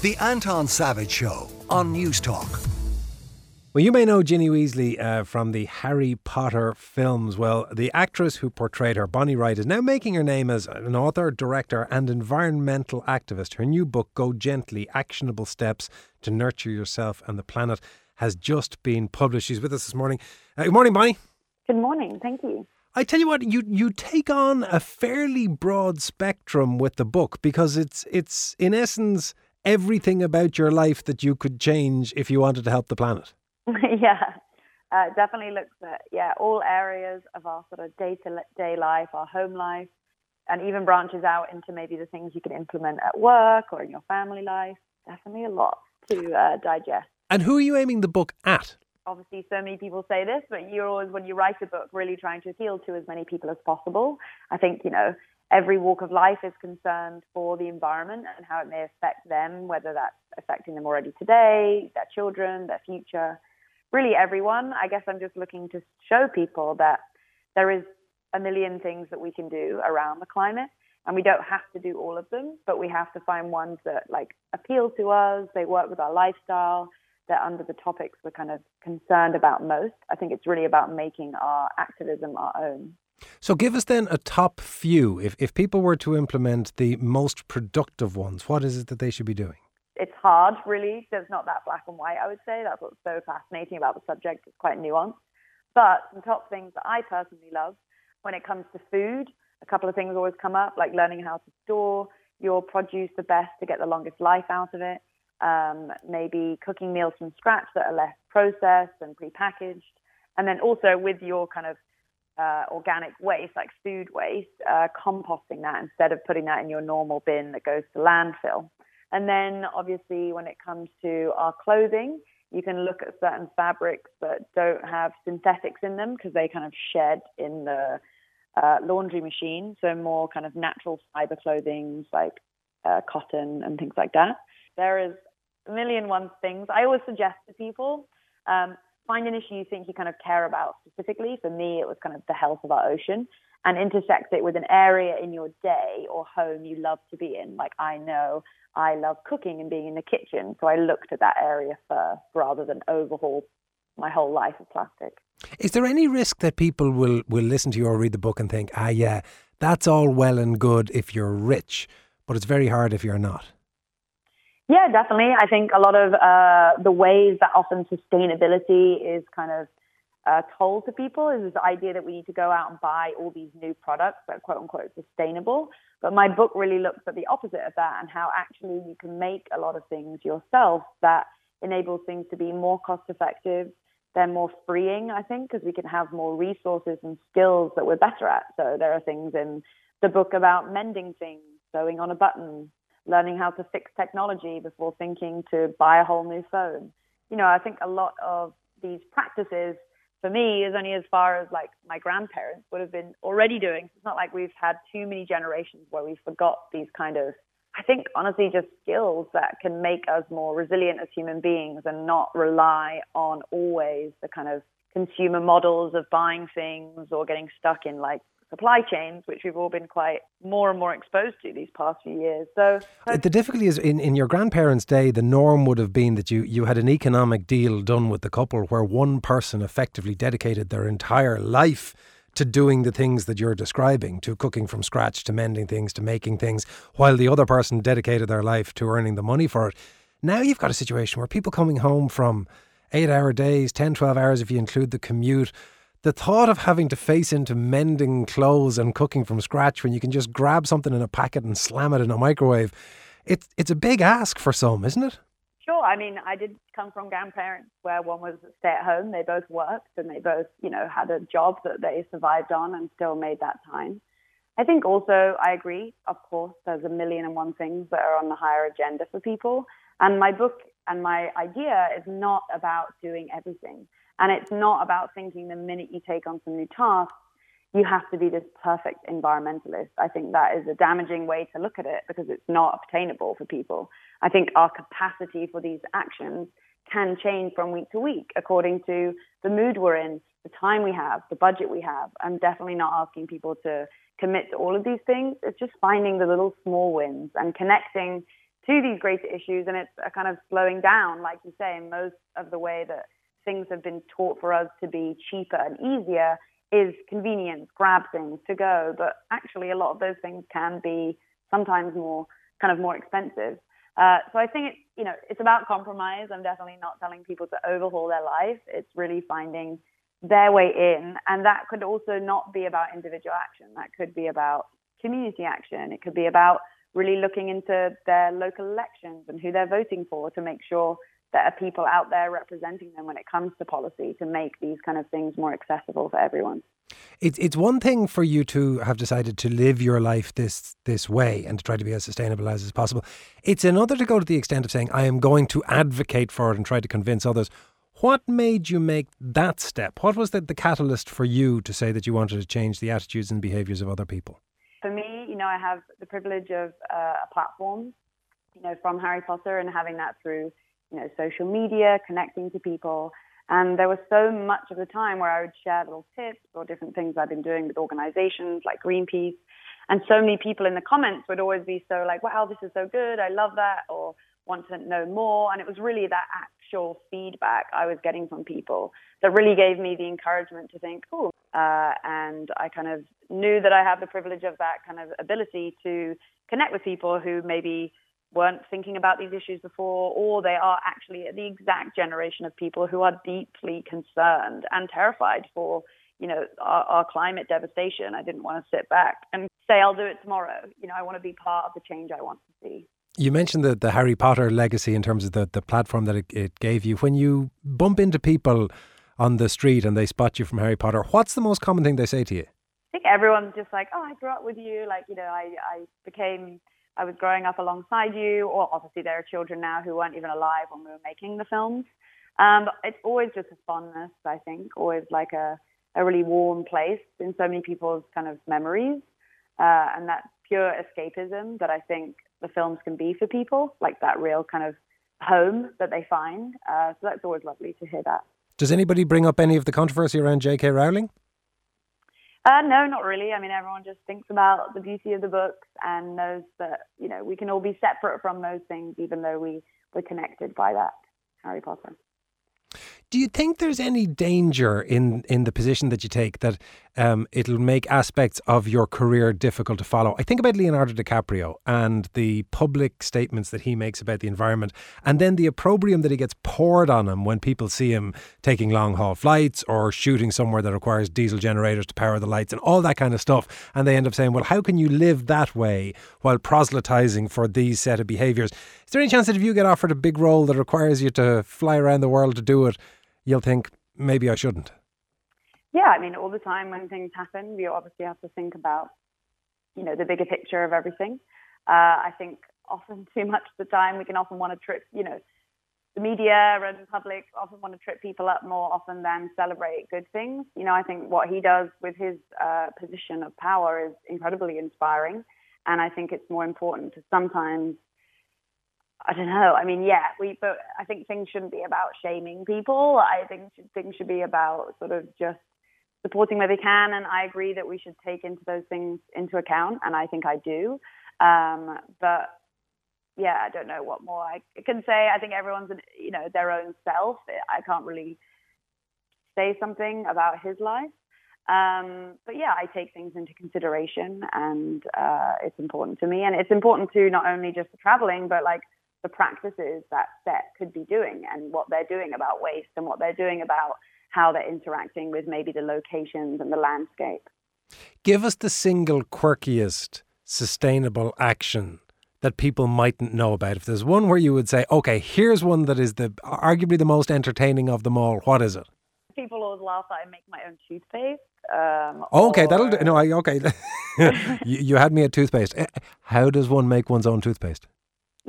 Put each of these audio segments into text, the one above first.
The Anton Savage Show on Newstalk. Well, you may know Ginny Weasley uh, from the Harry Potter films. Well, the actress who portrayed her, Bonnie Wright, is now making her name as an author, director, and environmental activist. Her new book, Go Gently Actionable Steps to Nurture Yourself and the Planet, has just been published. She's with us this morning. Uh, good morning, Bonnie. Good morning. Thank you. I tell you what, you you take on a fairly broad spectrum with the book because it's it's in essence everything about your life that you could change if you wanted to help the planet. yeah, uh, definitely looks at yeah all areas of our sort of day to day life, our home life, and even branches out into maybe the things you can implement at work or in your family life. Definitely a lot to uh, digest. And who are you aiming the book at? obviously so many people say this, but you're always, when you write a book, really trying to appeal to as many people as possible. I think, you know, every walk of life is concerned for the environment and how it may affect them, whether that's affecting them already today, their children, their future, really everyone. I guess I'm just looking to show people that there is a million things that we can do around the climate and we don't have to do all of them, but we have to find ones that like appeal to us, they work with our lifestyle, they're under the topics we're kind of concerned about most. I think it's really about making our activism our own. So, give us then a top few. If, if people were to implement the most productive ones, what is it that they should be doing? It's hard, really. There's not that black and white, I would say. That's what's so fascinating about the subject. It's quite nuanced. But some top things that I personally love when it comes to food, a couple of things always come up, like learning how to store your produce the best to get the longest life out of it um, maybe cooking meals from scratch that are less processed and prepackaged, and then also with your kind of uh, organic waste, like food waste, uh, composting that instead of putting that in your normal bin that goes to landfill. And then obviously, when it comes to our clothing, you can look at certain fabrics that don't have synthetics in them because they kind of shed in the uh, laundry machine. So more kind of natural fiber clothing like uh, cotton and things like that. There is a million one things. I always suggest to people um, find an issue you think you kind of care about specifically. For me, it was kind of the health of our ocean and intersect it with an area in your day or home you love to be in. Like I know I love cooking and being in the kitchen, so I looked at that area first rather than overhaul my whole life of plastic. Is there any risk that people will, will listen to you or read the book and think, ah, yeah, that's all well and good if you're rich, but it's very hard if you're not? Yeah, definitely. I think a lot of uh, the ways that often sustainability is kind of uh, told to people is this idea that we need to go out and buy all these new products that are quote unquote sustainable. But my book really looks at the opposite of that and how actually you can make a lot of things yourself that enables things to be more cost effective. They're more freeing, I think, because we can have more resources and skills that we're better at. So there are things in the book about mending things, sewing on a button, learning how to fix technology before thinking to buy a whole new phone. You know, I think a lot of these practices for me is only as far as like my grandparents would have been already doing. It's not like we've had too many generations where we forgot these kind of, I think, honestly, just skills that can make us more resilient as human beings and not rely on always the kind of consumer models of buying things or getting stuck in like supply chains, which we've all been quite more and more exposed to these past few years. So uh, the difficulty is in, in your grandparents' day, the norm would have been that you, you had an economic deal done with the couple where one person effectively dedicated their entire life to doing the things that you're describing, to cooking from scratch, to mending things, to making things, while the other person dedicated their life to earning the money for it. Now you've got a situation where people coming home from eight hour days, 10, 12 hours if you include the commute, the thought of having to face into mending clothes and cooking from scratch when you can just grab something in a packet and slam it in a microwave, it's it's a big ask for some, isn't it? Sure. I mean, I did come from grandparents where one was stay at home. They both worked and they both, you know, had a job that they survived on and still made that time. I think also I agree. Of course, there's a million and one things that are on the higher agenda for people. And my book and my idea is not about doing everything. And it's not about thinking the minute you take on some new tasks, you have to be this perfect environmentalist. I think that is a damaging way to look at it because it's not obtainable for people. I think our capacity for these actions can change from week to week according to the mood we're in, the time we have, the budget we have. I'm definitely not asking people to commit to all of these things. It's just finding the little small wins and connecting to these greater issues, and it's a kind of slowing down, like you say, in most of the way that things have been taught for us to be cheaper and easier is convenience, grab things to go. But actually, a lot of those things can be sometimes more kind of more expensive. Uh, so I think it's you know it's about compromise. I'm definitely not telling people to overhaul their life. It's really finding their way in, and that could also not be about individual action. That could be about community action. It could be about really looking into their local elections and who they're voting for to make sure there are people out there representing them when it comes to policy to make these kind of things more accessible for everyone. It's it's one thing for you to have decided to live your life this this way and to try to be as sustainable as is possible. It's another to go to the extent of saying I am going to advocate for it and try to convince others. What made you make that step? What was the, the catalyst for you to say that you wanted to change the attitudes and behaviours of other people? For me, know, I have the privilege of uh, a platform, you know, from Harry Potter and having that through you know, social media, connecting to people. And there was so much of the time where I would share little tips or different things I've been doing with organizations like Greenpeace. And so many people in the comments would always be so like, wow, this is so good. I love that. Or want to know more. And it was really that actual feedback I was getting from people that really gave me the encouragement to think, oh, uh, and I kind of knew that I had the privilege of that kind of ability to connect with people who maybe weren't thinking about these issues before, or they are actually the exact generation of people who are deeply concerned and terrified for, you know, our, our climate devastation. I didn't want to sit back and say I'll do it tomorrow. You know, I want to be part of the change I want to see. You mentioned the, the Harry Potter legacy in terms of the, the platform that it, it gave you. When you bump into people on the street and they spot you from Harry Potter, what's the most common thing they say to you? I think everyone's just like, oh, I grew up with you. Like, you know, I, I became I was growing up alongside you, or obviously there are children now who weren't even alive when we were making the films. Um, but it's always just a fondness, I think, always like a, a really warm place in so many people's kind of memories. Uh, and that pure escapism that I think the films can be for people, like that real kind of home that they find. Uh, so that's always lovely to hear that. Does anybody bring up any of the controversy around J.K. Rowling? Uh, no, not really. I mean, everyone just thinks about the beauty of the books and knows that you know we can all be separate from those things, even though we we're connected by that Harry Potter. Do you think there's any danger in, in the position that you take that um, it'll make aspects of your career difficult to follow? I think about Leonardo DiCaprio and the public statements that he makes about the environment, and then the opprobrium that he gets poured on him when people see him taking long haul flights or shooting somewhere that requires diesel generators to power the lights and all that kind of stuff. And they end up saying, well, how can you live that way while proselytizing for these set of behaviors? Is there any chance that if you get offered a big role that requires you to fly around the world to do it, you'll think maybe I shouldn't. Yeah, I mean, all the time when things happen, we obviously have to think about, you know, the bigger picture of everything. Uh, I think often too much of the time we can often want to trip, you know, the media and public often want to trip people up more often than celebrate good things. You know, I think what he does with his uh, position of power is incredibly inspiring. And I think it's more important to sometimes I don't know. I mean, yeah, we, but I think things shouldn't be about shaming people. I think things should be about sort of just supporting where they can. And I agree that we should take into those things into account. And I think I do. Um, but yeah, I don't know what more I can say. I think everyone's, you know, their own self. I can't really say something about his life. Um, but yeah, I take things into consideration and uh, it's important to me. And it's important to not only just the traveling, but like the practices that set could be doing and what they're doing about waste and what they're doing about how they're interacting with maybe the locations and the landscape. Give us the single quirkiest sustainable action that people mightn't know about. If there's one where you would say, okay, here's one that is the arguably the most entertaining of them all, what is it? People always laugh that I make my own toothpaste. Um, okay, or... that'll do. No, I, okay. you, you had me at toothpaste. Eh, how does one make one's own toothpaste?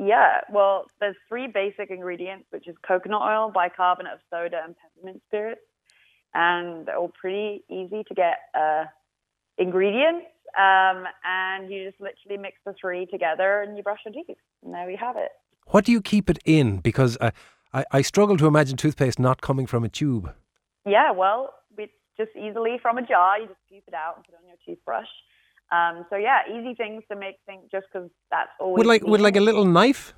Yeah, well, there's three basic ingredients, which is coconut oil, bicarbonate of soda, and peppermint spirits, and they're all pretty easy to get uh, ingredients. Um, and you just literally mix the three together, and you brush your teeth, and there we have it. What do you keep it in? Because I, I, I struggle to imagine toothpaste not coming from a tube. Yeah, well, it's just easily from a jar. You just scoop it out and put it on your toothbrush. Um, so yeah, easy things to make things just because that's always with like with like a little knife.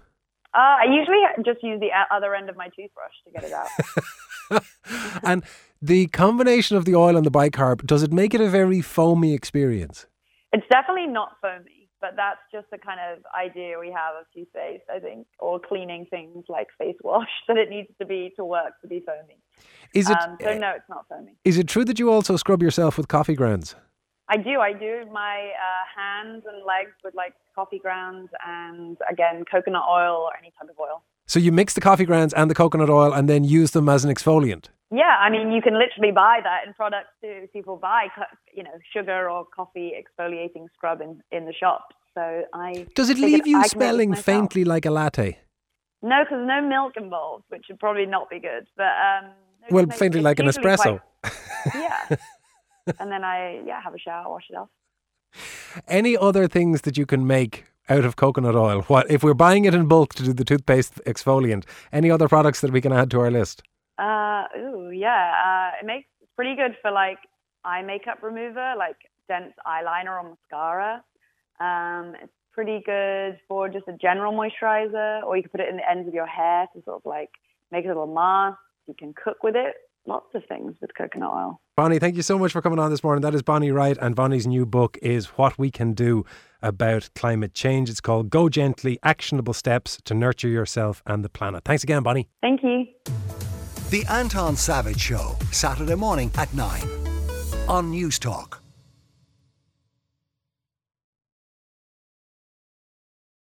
Uh, I usually just use the other end of my toothbrush to get it out. and the combination of the oil and the bicarb, does it make it a very foamy experience? It's definitely not foamy, but that's just the kind of idea we have of toothpaste, I think, or cleaning things like face wash that it needs to be to work to be foamy. Is it? Um, so no, it's not foamy. Is it true that you also scrub yourself with coffee grounds? I do. I do my uh, hands and legs with like coffee grounds and again coconut oil or any type of oil. So you mix the coffee grounds and the coconut oil and then use them as an exfoliant. Yeah, I mean you can literally buy that in products too. People buy you know sugar or coffee exfoliating scrub in in the shop. So I does it leave you smelling faintly like a latte? No, because no milk involved, which would probably not be good. But um, well, faintly like an espresso. Quite, yeah. And then I yeah have a shower, wash it off. Any other things that you can make out of coconut oil? What if we're buying it in bulk to do the toothpaste exfoliant? Any other products that we can add to our list? Uh, ooh, yeah. Uh, it makes it's pretty good for like eye makeup remover, like dense eyeliner or mascara. Um, it's pretty good for just a general moisturizer, or you can put it in the ends of your hair to sort of like make a little mask. You can cook with it lots of things with coconut oil. Bonnie, thank you so much for coming on this morning. That is Bonnie Wright, and Bonnie's new book is What We Can Do About Climate Change. It's called Go Gently Actionable Steps to Nurture Yourself and the Planet. Thanks again, Bonnie. Thank you. The Anton Savage Show, Saturday morning at 9 on Newstalk.